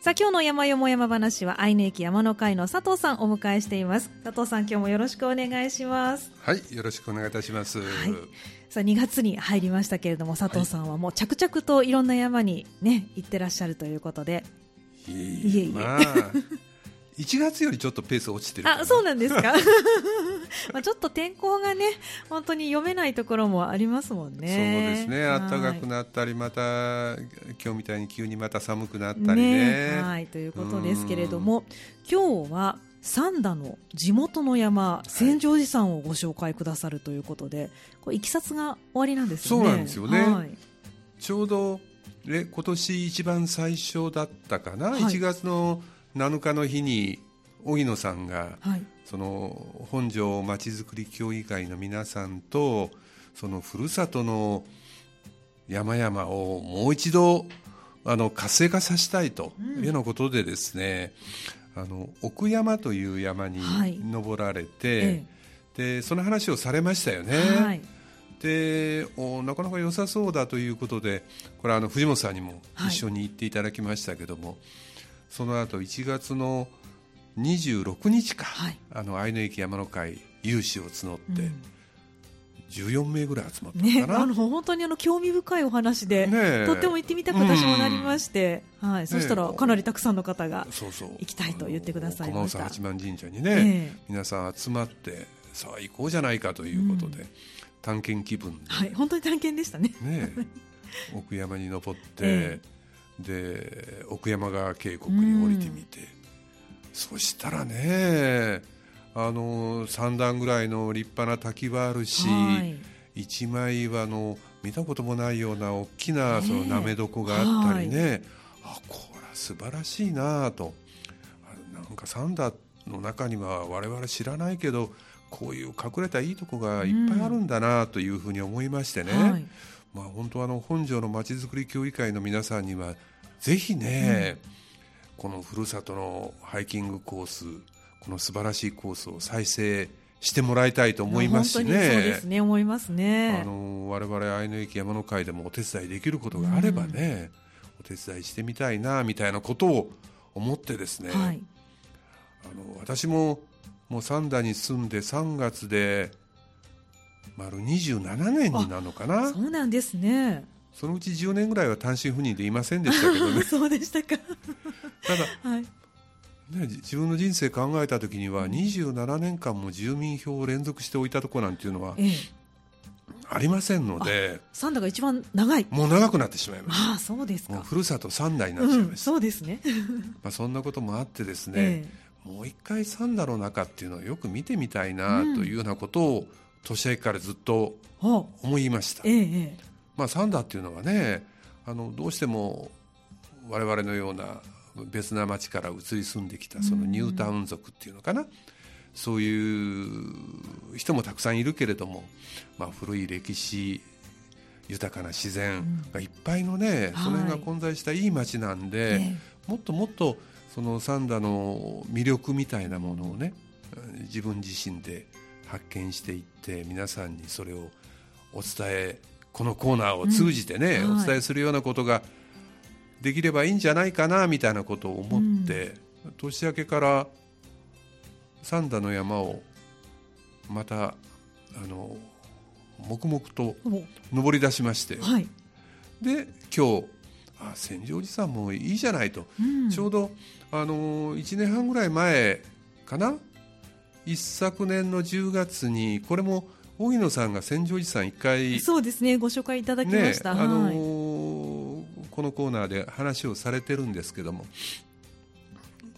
さあ今日の山よも山話は愛媛駅山の会の佐藤さんをお迎えしています。佐藤さん今日もよろしくお願いします。はいよろしくお願いいたします、はい、さあ2月に入りましたけれども佐藤さんはもう着々といろんな山にね行ってらっしゃるということで。いえいえいえ、まあ1月よりちょっとペース落ちてるあそうなんですか？まあちょっと天候がね本当に読めないところもありますもんね。そうですね。暖かくなったりまた今日みたいに急にまた寒くなったりね、ね、はいということですけれども今日は三田の地元の山千畳寺山をご紹介くださるということで、これいきさつが終わりなんですよね。そうなんですよね、はい、ちょうどえ今年一番最初だったかな、はい、1月の7日の日に荻野さんが、はい、その本庄まちづくり協議会の皆さんとそのふるさとの山々をもう一度あの活性化させたいというようなことでですね、うん、あの奥山という山に登られて、はいでその話をされましたよね。はい。でおなかなか良さそうだということでこれあの藤本さんにも一緒に行っていただきましたけども、その後1月の26日か、はい、あの愛の駅山の会有志を募って、うん、14名ぐらい集まったね、あの本当にあの興味深いお話で、ね、とっても行ってみたく私もなりまして、うん、はい、そしたらかなりたくさんの方が行きたいと言ってくださいました。八幡神社にね、ね皆さん集まってさあ行こうじゃないかということで、うん、探検気分はい。本当に探検でしたね。ね奥山に登って、えーで奥山川渓谷に降りてみて、そしたらねあの3段ぐらいの立派な滝はあるし、はい、一枚岩の見たこともないような大きなそのなめ床があったりね、はい、あこれは素晴らしいなと。なんか三田の中には我々知らないけどこういう隠れたいいとこがいっぱいあるんだなというふうに思いましてね、はい、まあ、本当あの本庄のまちづくり協議会の皆さんにはぜひね、うん、このふるさとのハイキングコースこの素晴らしいコースを再生してもらいたいと思いますしね。そうですね思いますね。あの我々愛の駅山の会でもお手伝いできることがあればね、うん、お手伝いしてみたいなみたいなことを思ってですね。はい、あの私ももう三田に住んで3月で丸27年になるのかな。そうなんですね。そのうち10年ぐらいは単身赴任でいませんでしたけどね。そうでしたか。ただ、はい。ね、自分の人生考えた時には27年間も住民票を連続しておいたとこなんていうのは、ええ、ありませんので三田が一番長い。もう長くなってしまいましたあそうですか。ふるさと三代になっちゃいました、うん、そうですね。まあそんなこともあってですね、ええ、もう一回三田の中っていうのをよく見てみたいなというようなことを、年明けからずっと思いました、ええまあ、サンダーっていうのはねあのどうしても我々のような別な町から移り住んできたそのニュータウン族っていうのかな、そういう人もたくさんいるけれども、まあ、古い歴史豊かな自然がいっぱいのね、その辺が混在したいい町なんで、もっともっとその三田の魅力みたいなものをね自分自身で発見していって皆さんにそれをお伝えこのコーナーを通じてね、うんはい、お伝えするようなことができればいいんじゃないかなみたいなことを思って、うん、年明けから三田の山をまたあの黙々と登り出しまして、はい、で今日あ千住おじさんもいいじゃないと、うん、ちょうどあの1年半ぐらい前かな一昨年の10月にこれも荻野さんが千住寺さん一回そうですねご紹介いただきました、ね、あのー、このコーナーで話をされてるんですけども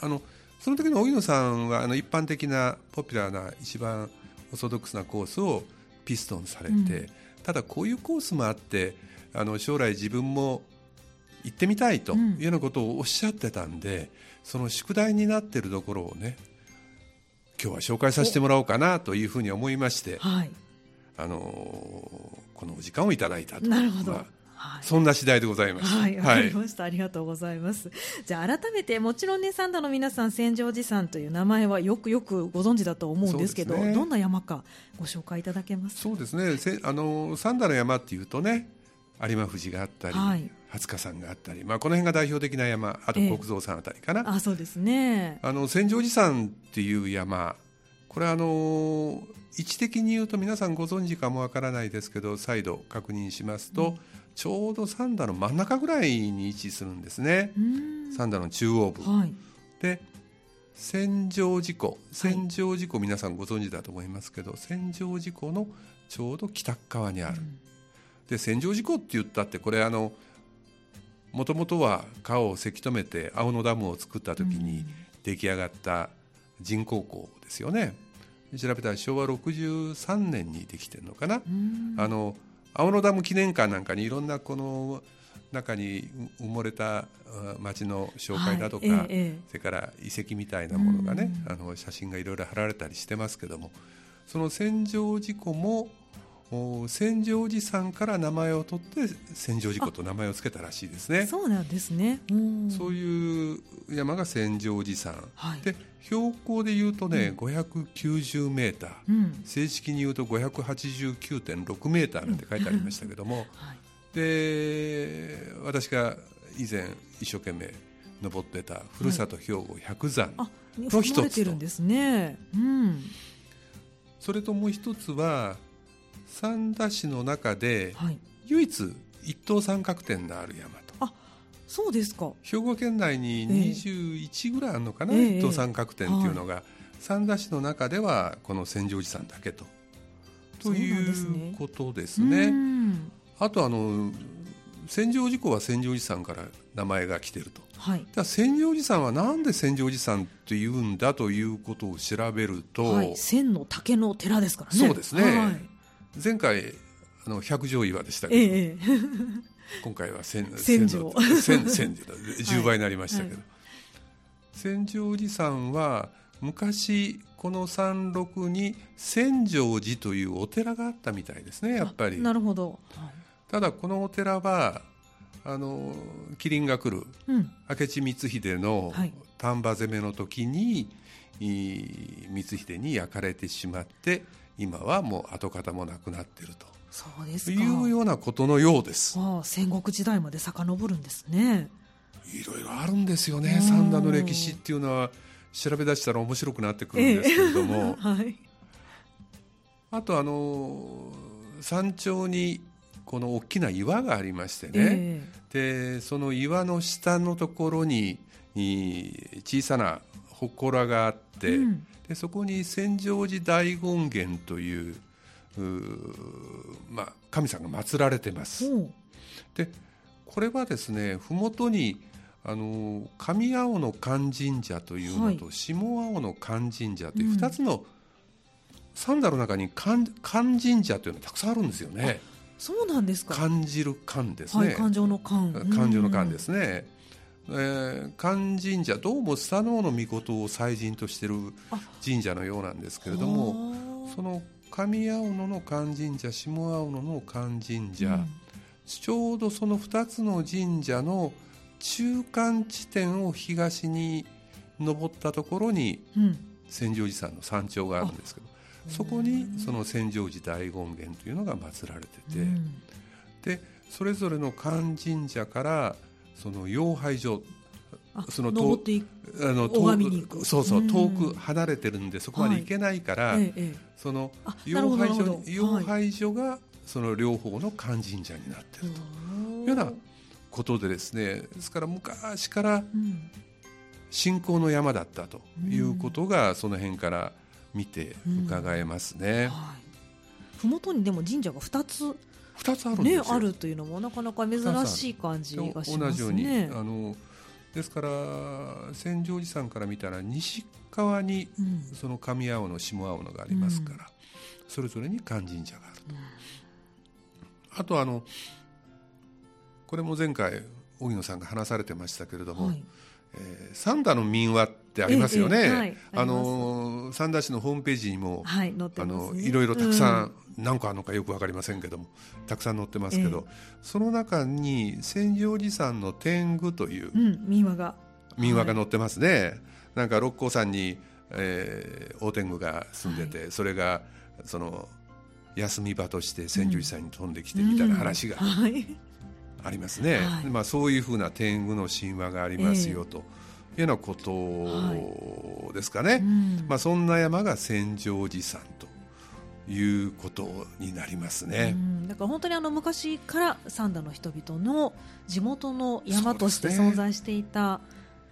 あのその時の荻野さんはあの一般的なポピュラーな一番オーソドックスなコースをピストンされて、うん、ただこういうコースもあってあの将来自分も行ってみたいというようなことをおっしゃってたんで、うん、その宿題になっているところをね今日は紹介させてもらおうかなというふうに思いまして、はい、あのこのお時間をいただいたとなるほど、まあはい、そんな次第でございます。はい、わかりました、はい、ありがとうございます。じゃあ改めてもちろんね三田の皆さん千畳寺山という名前はよくよくご存知だと思うんですけど、ね、どんな山かご紹介いただけますそうですね。せあの三田の山っていうとね、有馬富士があったり、はい、初日山があったり、まあ、この辺が代表的な山あと国蔵山あたりかな、ええ、あそうですね。あの千丈寺山っていう山これはあの位置的に言うと皆さんご存知かもわからないですけど再度確認しますと、うん、ちょうど三田の真ん中ぐらいに位置するんですね。三田の中央部、はい、で千畳寺湖。千畳寺湖皆さんご存知だと思いますけど、はい、千畳寺湖のちょうど北側にある、うん、で千畳寺湖って言ったってこれあのもともとは川をせき止めて青野ダムを作った時に出来上がった人工湖ですよね。調べたら昭和63年にできてるのかな。あの青野ダム記念館なんかにいろんなこの中に埋もれた町の紹介だとか、はいええ、それから遺跡みたいなものがね、あの写真がいろいろ貼られたりしてますけどもその千畳事故も千畳寺さんから名前を取って千畳寺湖と名前を付けたらしいですね。そうなんですね。そういう山が千畳寺山、はい、で標高でいうとね、うん、590メーター、うん、正式に言うと589.6メーターなんて書いてありましたけども、はい、で私が以前一生懸命登ってたふるさと兵庫百山の一つと、ね。うん、それともう一つは三田市の中で、唯一一等三角点のある山と。あそうですか。兵庫県内に21ぐらいあるのかな、えー、一等三角点っていうのが、はい、三田市の中ではこの千畳寺山だけと。ということですね。あとあの千畳寺湖は千畳寺山から名前が来てると、はい、千畳寺山はなんで千畳寺山っていうんだということを調べると、はい、千の竹の寺ですからね。そうですね、はい前回あの百条岩でしたけど、ええ、今回は千千条千千十倍になりましたけど、はい。はい、千条寺さんは昔この山麓に千条寺というお寺があったみたいですねやっぱり。なるほど、はい、ただこのお寺はあの麒麟が来る、うん、明智光秀の丹波攻めの時に、光秀に焼かれてしまって今はもう跡形もなくなっていると。そうですいうようなことのようです。戦国時代まで遡るんですね。いろいろあるんですよね。三田の歴史っていうのは調べ出したら面白くなってくるんですけれども、え はい、あとあの山頂にこの大きな岩がありましてね、えー、でその岩の下のところに小さな祠があって、うん、でそこに千畳寺大権現というまあ、神さんが祀られてます。でこれはですね麓にあの上青の勧神社というのと、はい、下青の勧神社という2つの、うん、三田の中に勧神社というのがたくさんあるんですよね。そうなんですか。感じる感ですね。はい、感情の感。感情の感ですね。えー、勧神社どうもスサノオノミコトを祭神としている神社のようなんですけれどもその上青野の勧神社下青野の勧神社、うん、ちょうどその2つの神社の中間地点を東に登ったところに、うん、千畳寺山の山頂があるんですけどそこにその千畳寺大権現というのが祀られてて、うん、でそれぞれの勧神社からその養廃所その遠あの遠く。そうそう、遠く離れてるんでそこまで行けないから、はい、その養廃所養廃所がその両方の勧神社になっていると。いうようなことでですねですから昔から信仰の山だったということがその辺から見て伺えますね。ふもとにでも神社が2つ2つあるんですよ、ね、あるというのもなかなか珍しい感じがしますね。同じようにあのですから千畳寺山から見たら西側にその上青野下青野がありますから、うん、それぞれに勧神社があると、うん、あとあのこれも前回荻野さんが話されてましたけれども、はいえー、三田の民話ってありますよね、ええはい、あの三田市のホームページにも、はいね、あのいろいろたくさん、うん、何個あるのかよく分かりませんけどもたくさん載ってますけど、え、その中に千畳寺山の天狗という、うん、民話が。民話が載ってますね、はい、なんか六甲山に、えー、大天狗が住んでて、それがその休み場として千住寺山に飛んできてみたいな話が、ありますね、はい、まあ、そういうふうな天狗の神話がありますよと。いうようなことですかね、はいうん、まあ、そんな山が千丈寺山ということになりますね。だから本当にあの昔から三田の人々の地元の山として存在していた、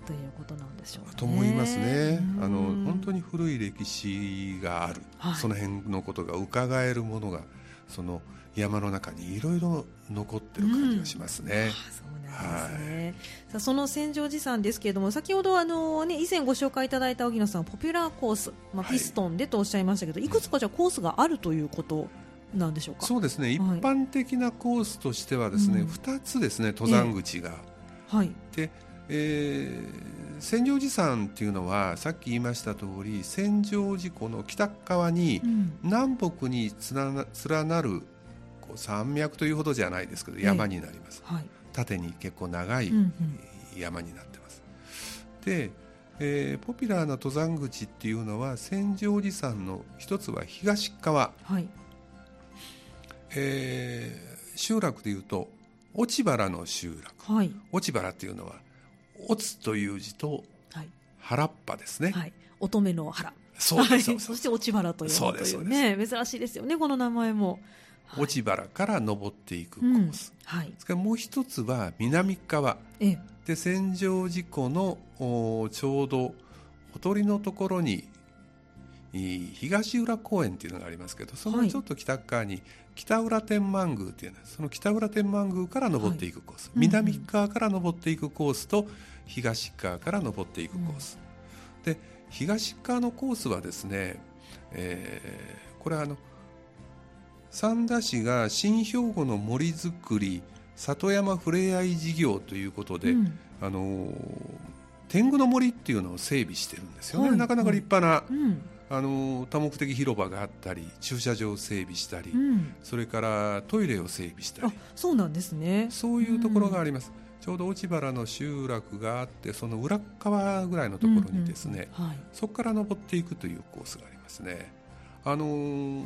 ということなんでしょう、ね、と思いますね。あの本当に古い歴史がある、はい、その辺のことが伺えるものがその山の中にいろいろ残ってる感じがしますね。うん。ですね、はい、さあその千丈寺山ですけれども先ほどあの、ね、以前ご紹介いただいた荻野さんポピュラーコース、まあ、ピストンでとおっしゃいましたけど、はい、いくつかじゃコースがあるということなんでしょうか？そうですね、一般的なコースとしてはですね、うん、2つですね登山口が、えー、はい。でえー、千丈寺山っていうのはさっき言いました通り千丈寺湖の北側に、南北に連なる山脈というほどじゃないですけど山になります、えーはい、縦に結構長い山になってます。うんうん、で、えー、ポピュラーな登山口っていうのは千丈寺山の一つは東側、はい、えー、集落でいうと落原の集落、はい、落原っていうのは「おつ」という字と「原っぱ」ですね、はい、乙女の原。そうです、はい、そして落原というそうですね珍しいですよねこの名前も落原から登っていくコース、うん。はい、それからもう一つは南側。で千畳寺湖のちょうどほとりのところに東浦公園っていうのがありますけどそのちょっと北側に北浦天満宮っていうのはその北浦天満宮から登っていくコース、はい、南側から登っていくコースと東側から登っていくコース、うん、で東側のコースはですね、えー、これはあの三田市が新兵庫の森づくり里山ふれあい事業ということで、うん、あの天狗の森っていうのを整備してるんですよね、はい、なかなか立派な、うん、あの多目的広場があったり駐車場を整備したり、うん、それからトイレを整備したり。そうなんですね。そういうところがあります、ちょうど落原の集落があってその裏側ぐらいのところにですね、うんうんはい、そこから登っていくというコースがありますね。あのー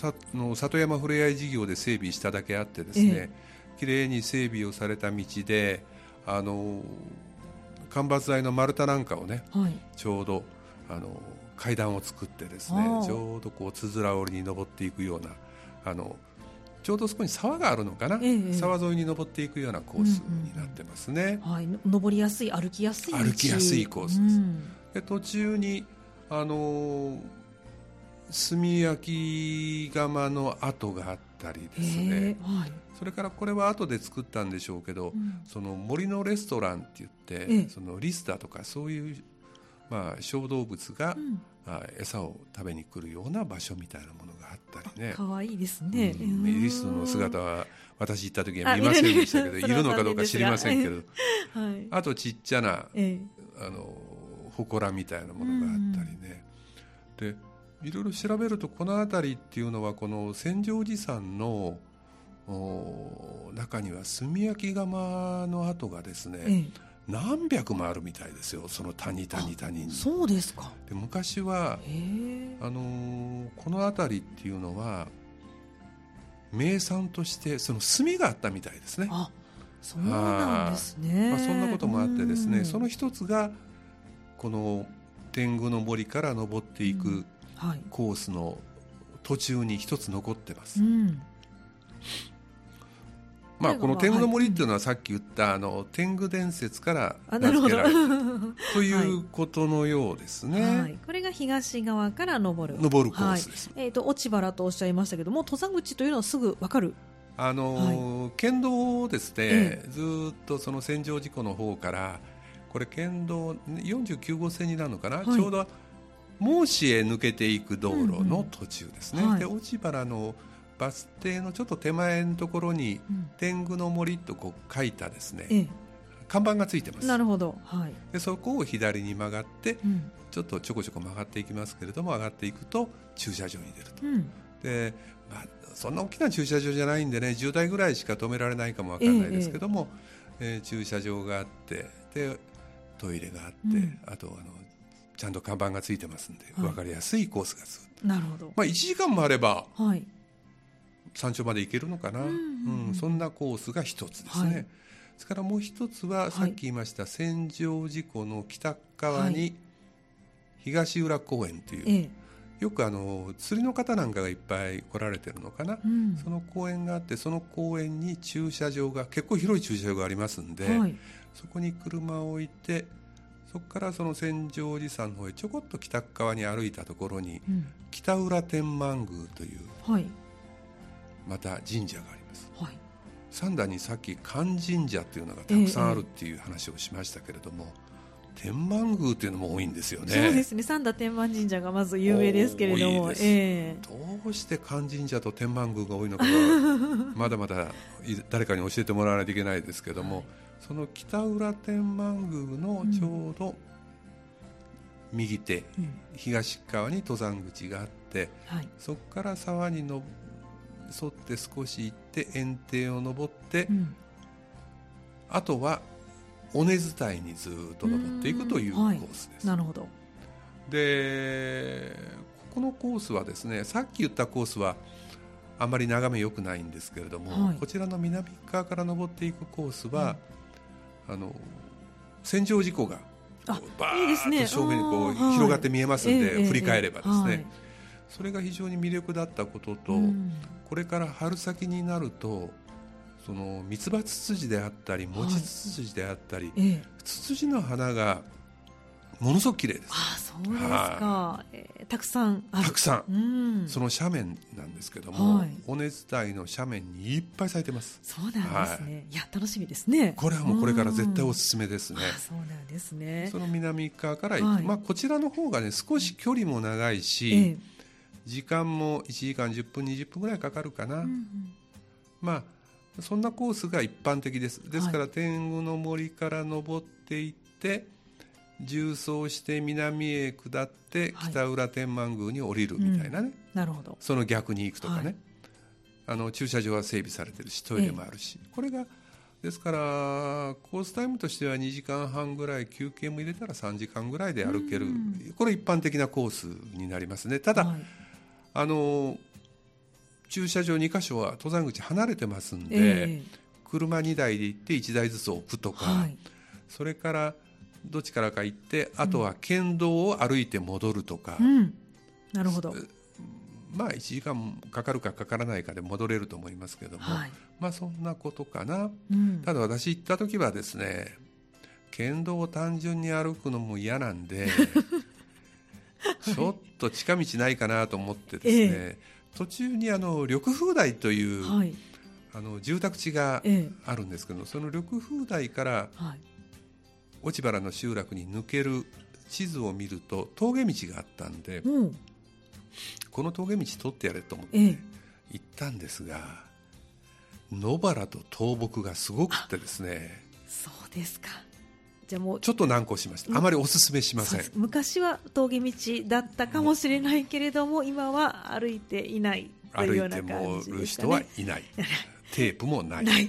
さの里山ふれあい事業で整備しただけあってですね、きれいに整備をされた道であの間伐材の丸太なんかをね、はい、ちょうどあの階段を作ってですねちょうどこうつづら折りに登っていくようなあのちょうどそこに沢があるのかな、ええ、沢沿いに登っていくようなコースになってますね、うんうん、はい、登りやすい歩きやすい歩きやすいコースです、うん、で途中にあの炭焼き窯の跡があったりですね、はい、それからこれは後で作ったんでしょうけど、うん、その森のレストランって言ってそのリスタとかそういう、まあ、小動物が、うん、あ餌を食べに来るような場所みたいなものがあったりね。可愛いですね、うん、リスの姿は私行った時は見ませんでしたけどいるのかどうか知りませんけど、は。い、あとちっちゃな、ええ、あの祠みたいなものがあったりね、でいろいろ調べるとこの辺りっていうのはこの千丈寺山の中には炭焼き窯の跡がですね、ええ、何百もあるみたいですよ。その谷谷谷に。そうですか。で昔はあのー、この辺りっていうのは名産としてその炭があったみたいですね。あそうなんですね、まあ、そんなこともあってですねその一つがこの天狗の森から登っていく、うんコースの途中に一つ残ってます。うん。まあ、この天狗の森っていうのはさっき言ったあの天狗伝説から名付けられたという ことのようですね、はい、これが東側から登る。登るコースです、はい、えーと、落原とおっしゃいましたけども登山口というのはすぐ分かる。あの、はい、県道をですね、ええ、ずっとその千畳事故の方からこれ県道49号線になるのかな、ちょうど孟子へ抜けていく道路の途中ですね、うんうん、で落原のバス停のちょっと手前のところに「天狗の森」とこう書いたですね、ええ、看板がついてます。なるほど、はい、でそこを左に曲がって、うん、ちょっとちょこちょこ曲がっていきますけれども上がっていくと駐車場に出ると、うん、で、まあ、そんな大きな駐車場じゃないんでね10台ぐらいしか止められないかもわからないですけども、ええ。えー、駐車場があってでトイレがあって、うん、あとあのちゃんと看板がついてますんで、はい、分かりやすいコースがずっとなるほど、まあ、1時間もあれば、はい、山頂まで行けるのかな、うん、うん、そんなコースが一つですね。はい、ですからもう一つはさっき言いました千畳寺湖の北側に東浦公園という、はい、よくあの釣りの方なんかがいっぱい来られてるのかな、うん、その公園があってその公園に駐車場が結構広い駐車場がありますんで、はい、そこに車を置いてそこからその千畳寺山の方へちょこっと北側に歩いたところに、うん、北浦天満宮という、はい、また神社があります、はい、三段にさっき漢神社っていうのがたくさんあるっていう話をしましたけれども、ええ。天満宮っていうのも多いんですよね。そうですね。三田天満神社がまず有名ですけれども、えー、どうして漢神社と天満宮が多いのかまだまだ誰かに教えてもらわないといけないです。けども、はい、その北浦天満宮のちょうど右手、うん、東側に登山口があって、はい、そこから沢にの沿って少し行って園庭を登って、うん、あとは尾根伝いにずっと登っていくというコースです。はい、なるほど。でここのコースはですねさっき言ったコースはあまり眺め良くないんですけれども、はい、こちらの南側から登っていくコースは、うん、あの千畳寺湖がバーッと正面にこう広がって見えますんで、振り返ればですね、それが非常に魅力だったことと、うん、これから春先になるとそのミツバツツジであったりモチツツジであったり、はい、ツツジの花がものすごく綺麗です。あそうですか、はえー、たくさんたくさん、うん、その斜面なんですけども、はい、尾根伝いの斜面にいっぱい咲いてます。そうなんですね。はい、いや楽しみですね。これはもうこれから絶対おすすめですね。そうなんですね。その南側から、はい、まあこちらの方がね少し距離も長いし、えー、時間も1時間10分20分ぐらいかかるかな。うんうん、まあそんなコースが一般的ですですから、天狗の森から登っていって縦走して南へ下って北浦天満宮に降りるみたいなね、うん、なるほど。その逆に行くとかね、はい、あの駐車場は整備されてるしトイレもあるし、ええ、これがですからコースタイムとしては2時間半ぐらい休憩も入れたら3時間ぐらいで歩ける、これ一般的なコースになりますね。ただ、はい、あの駐車場2か所は登山口離れてますんで、えー、車2台で行って1台ずつ置くとか、はい、それからどっちからか行ってあとは県道を歩いて戻るとか、うん、なるほど。まあ1時間かかるかかからないかで戻れると思いますけども、はい、まあそんなことかな、うん、ただ私行った時はですね県道を単純に歩くのも嫌なんで ちょっと近道ないかなと思ってですね、えー途中にあの緑風台という、はい、あの住宅地があるんですけど、ええ、その緑風台から、はい、落原の集落に抜ける地図を見ると峠道があったんで、うん、この峠道取ってやれと思って行ったんですが、野原と倒木がすごくてですね。そうですか。じゃもうちょっと難航しました。あまりお勧めしません。昔は峠道だったかもしれないけれども、今は歩いていないというような感じでした、ね、歩いてもる人はいない。テープもない。ない。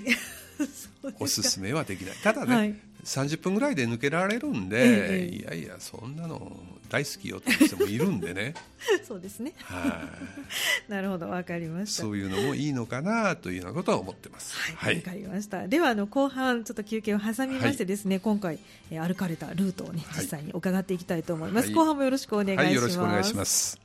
おすすめはできない。ただね、はい、30分ぐらいで抜けられるんで、ええ、いやいやそんなの大好きよって人もいるんでね。そうですね。はい。なるほどわかりました。そういうのもいいのかなというようなことは思ってます。はいわ、はい、かりました。ではあの後半ちょっと休憩を挟みましてですね、はい、今回、えー、歩かれたルートをね実際に伺っていきたいと思います、後半もよろしくお願いします、よろしくお願いします